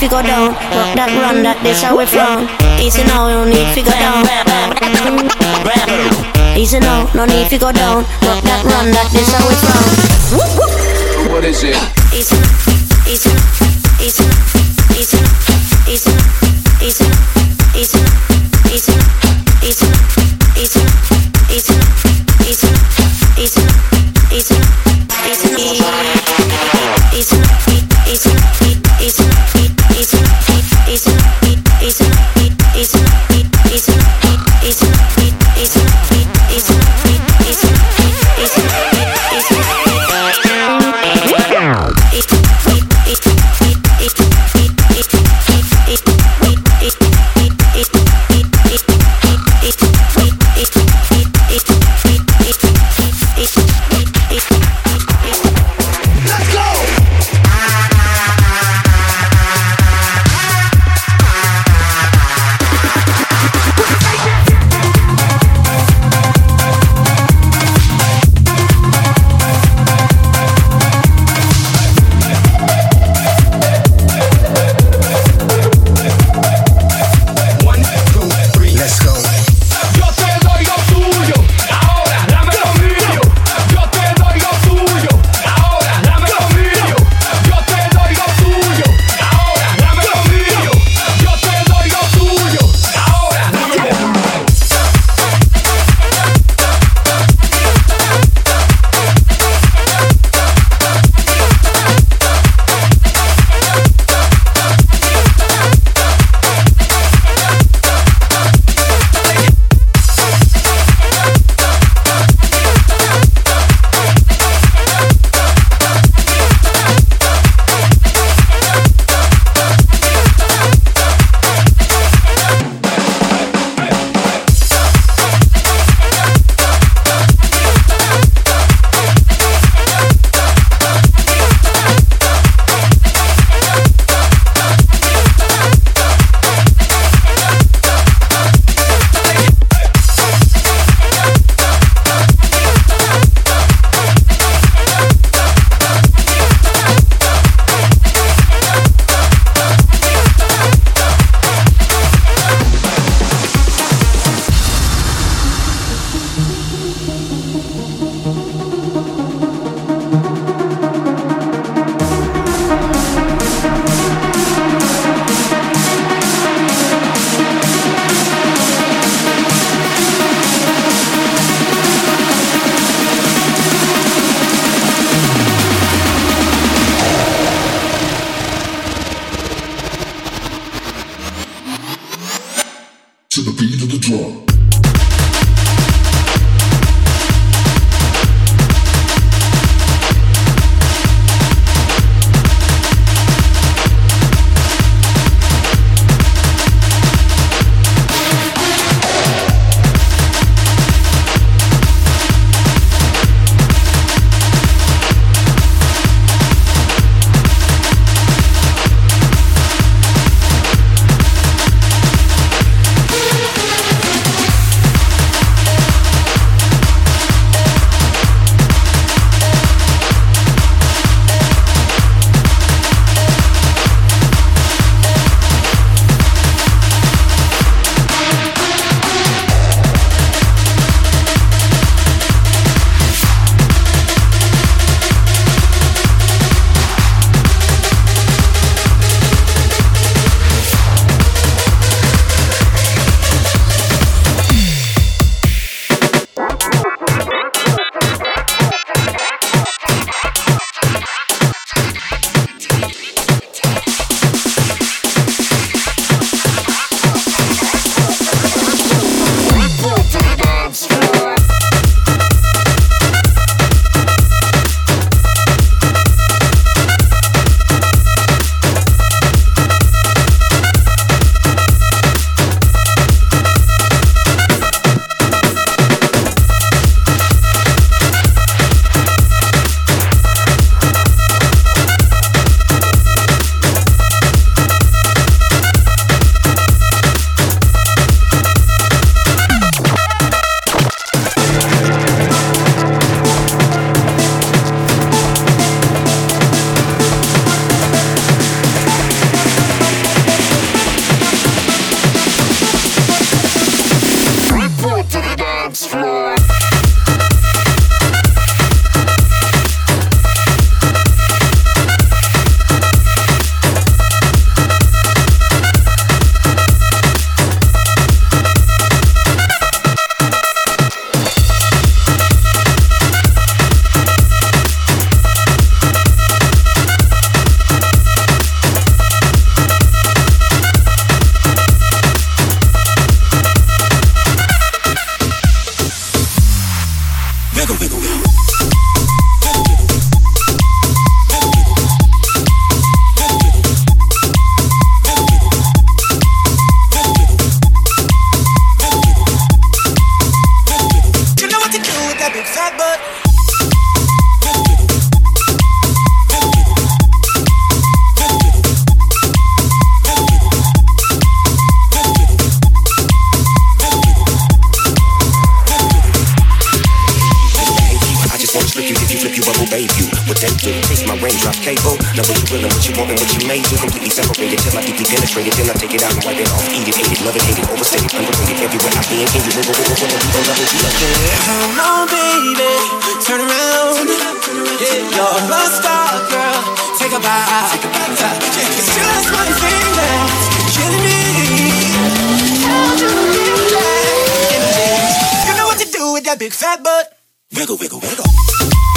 to go down. Rock that run, that this how we from. Easy now, no need to go down. Easy now, no need to go down. Rock that run, that this how we from. What is it? Easy, easy, penetrate it. Then I take it out and wipe it off. Eat it, hate it, love it, hate it, overstate it, underrated. Everywhere I be, can you move over, over, over, over, over, Come on, baby, turn around. Yeah, you're a love star, girl. Take a bow. Take a bow. It's just my feelings, killing me. How do you get You know what to do with that big fat butt. Wiggle, wiggle, wiggle.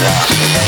Yeah.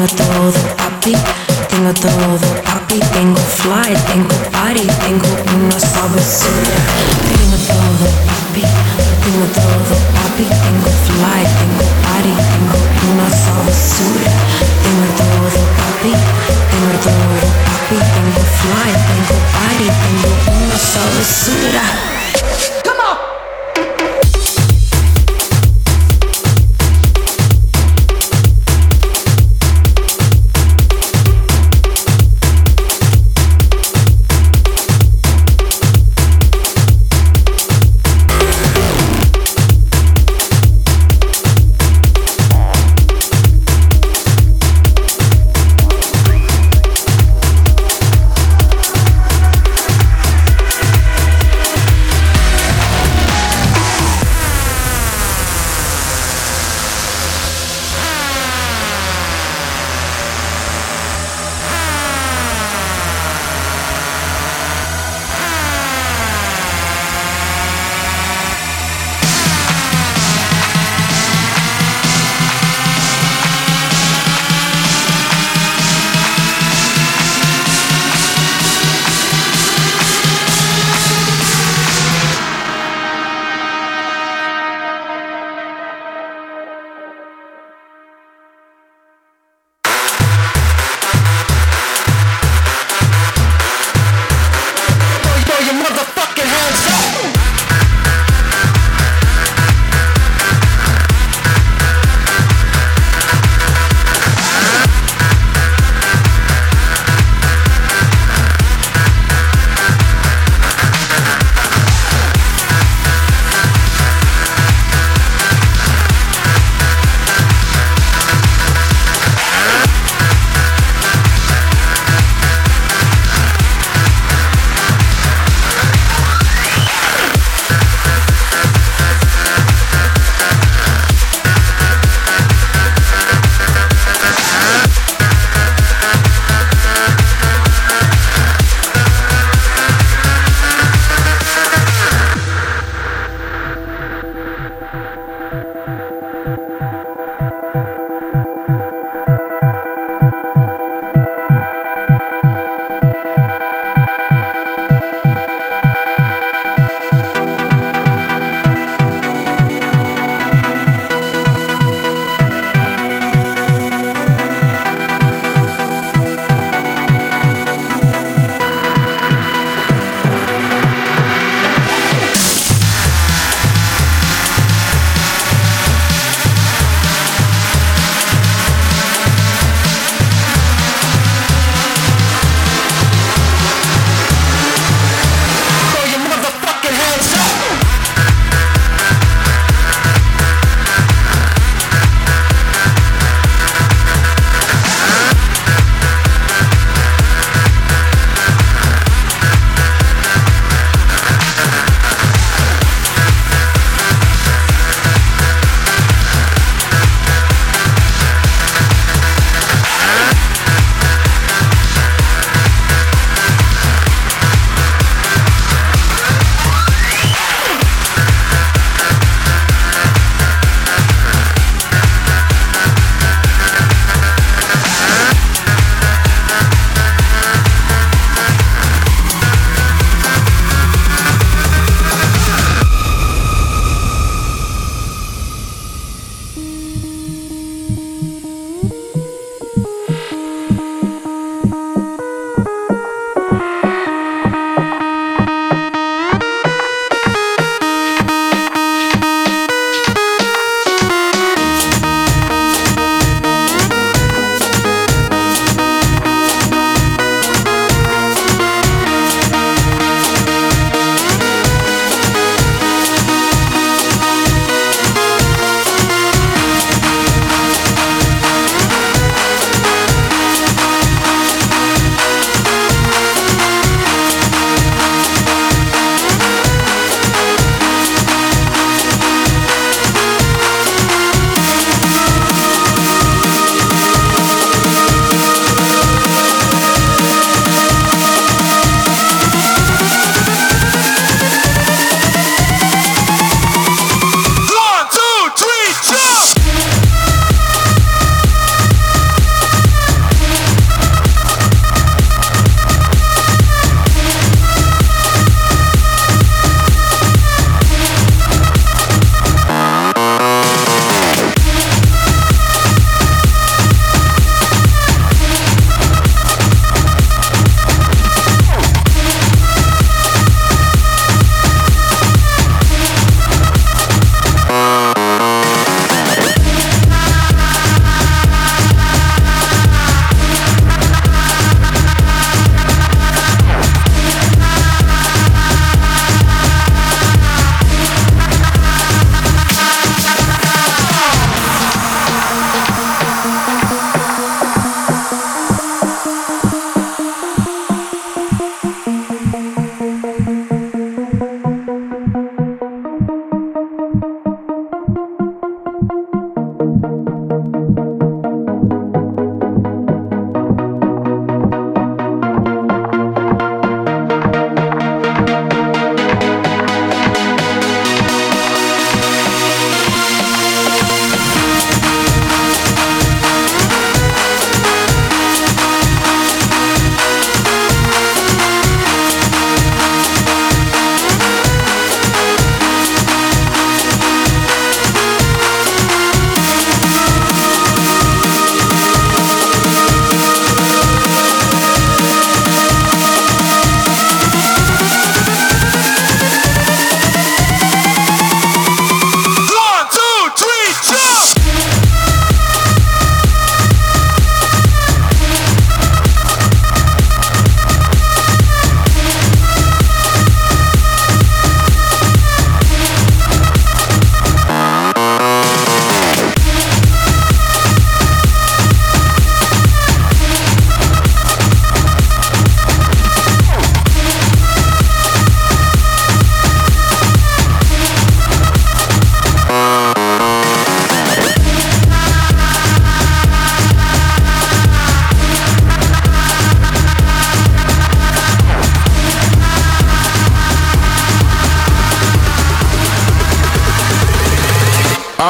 Tengo todo, papi. Tengo todo, papi. Tengo fly, tengo party, tengo una sabrosura. Tengo todo, papi. Tengo todo, papi. Tengo fly, tengo party, tengo una sabrosura. Tengo todo, papi. Tengo todo, papi. Tengo fly, tengo party, tengo una sabrosura.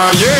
Ah, yeah.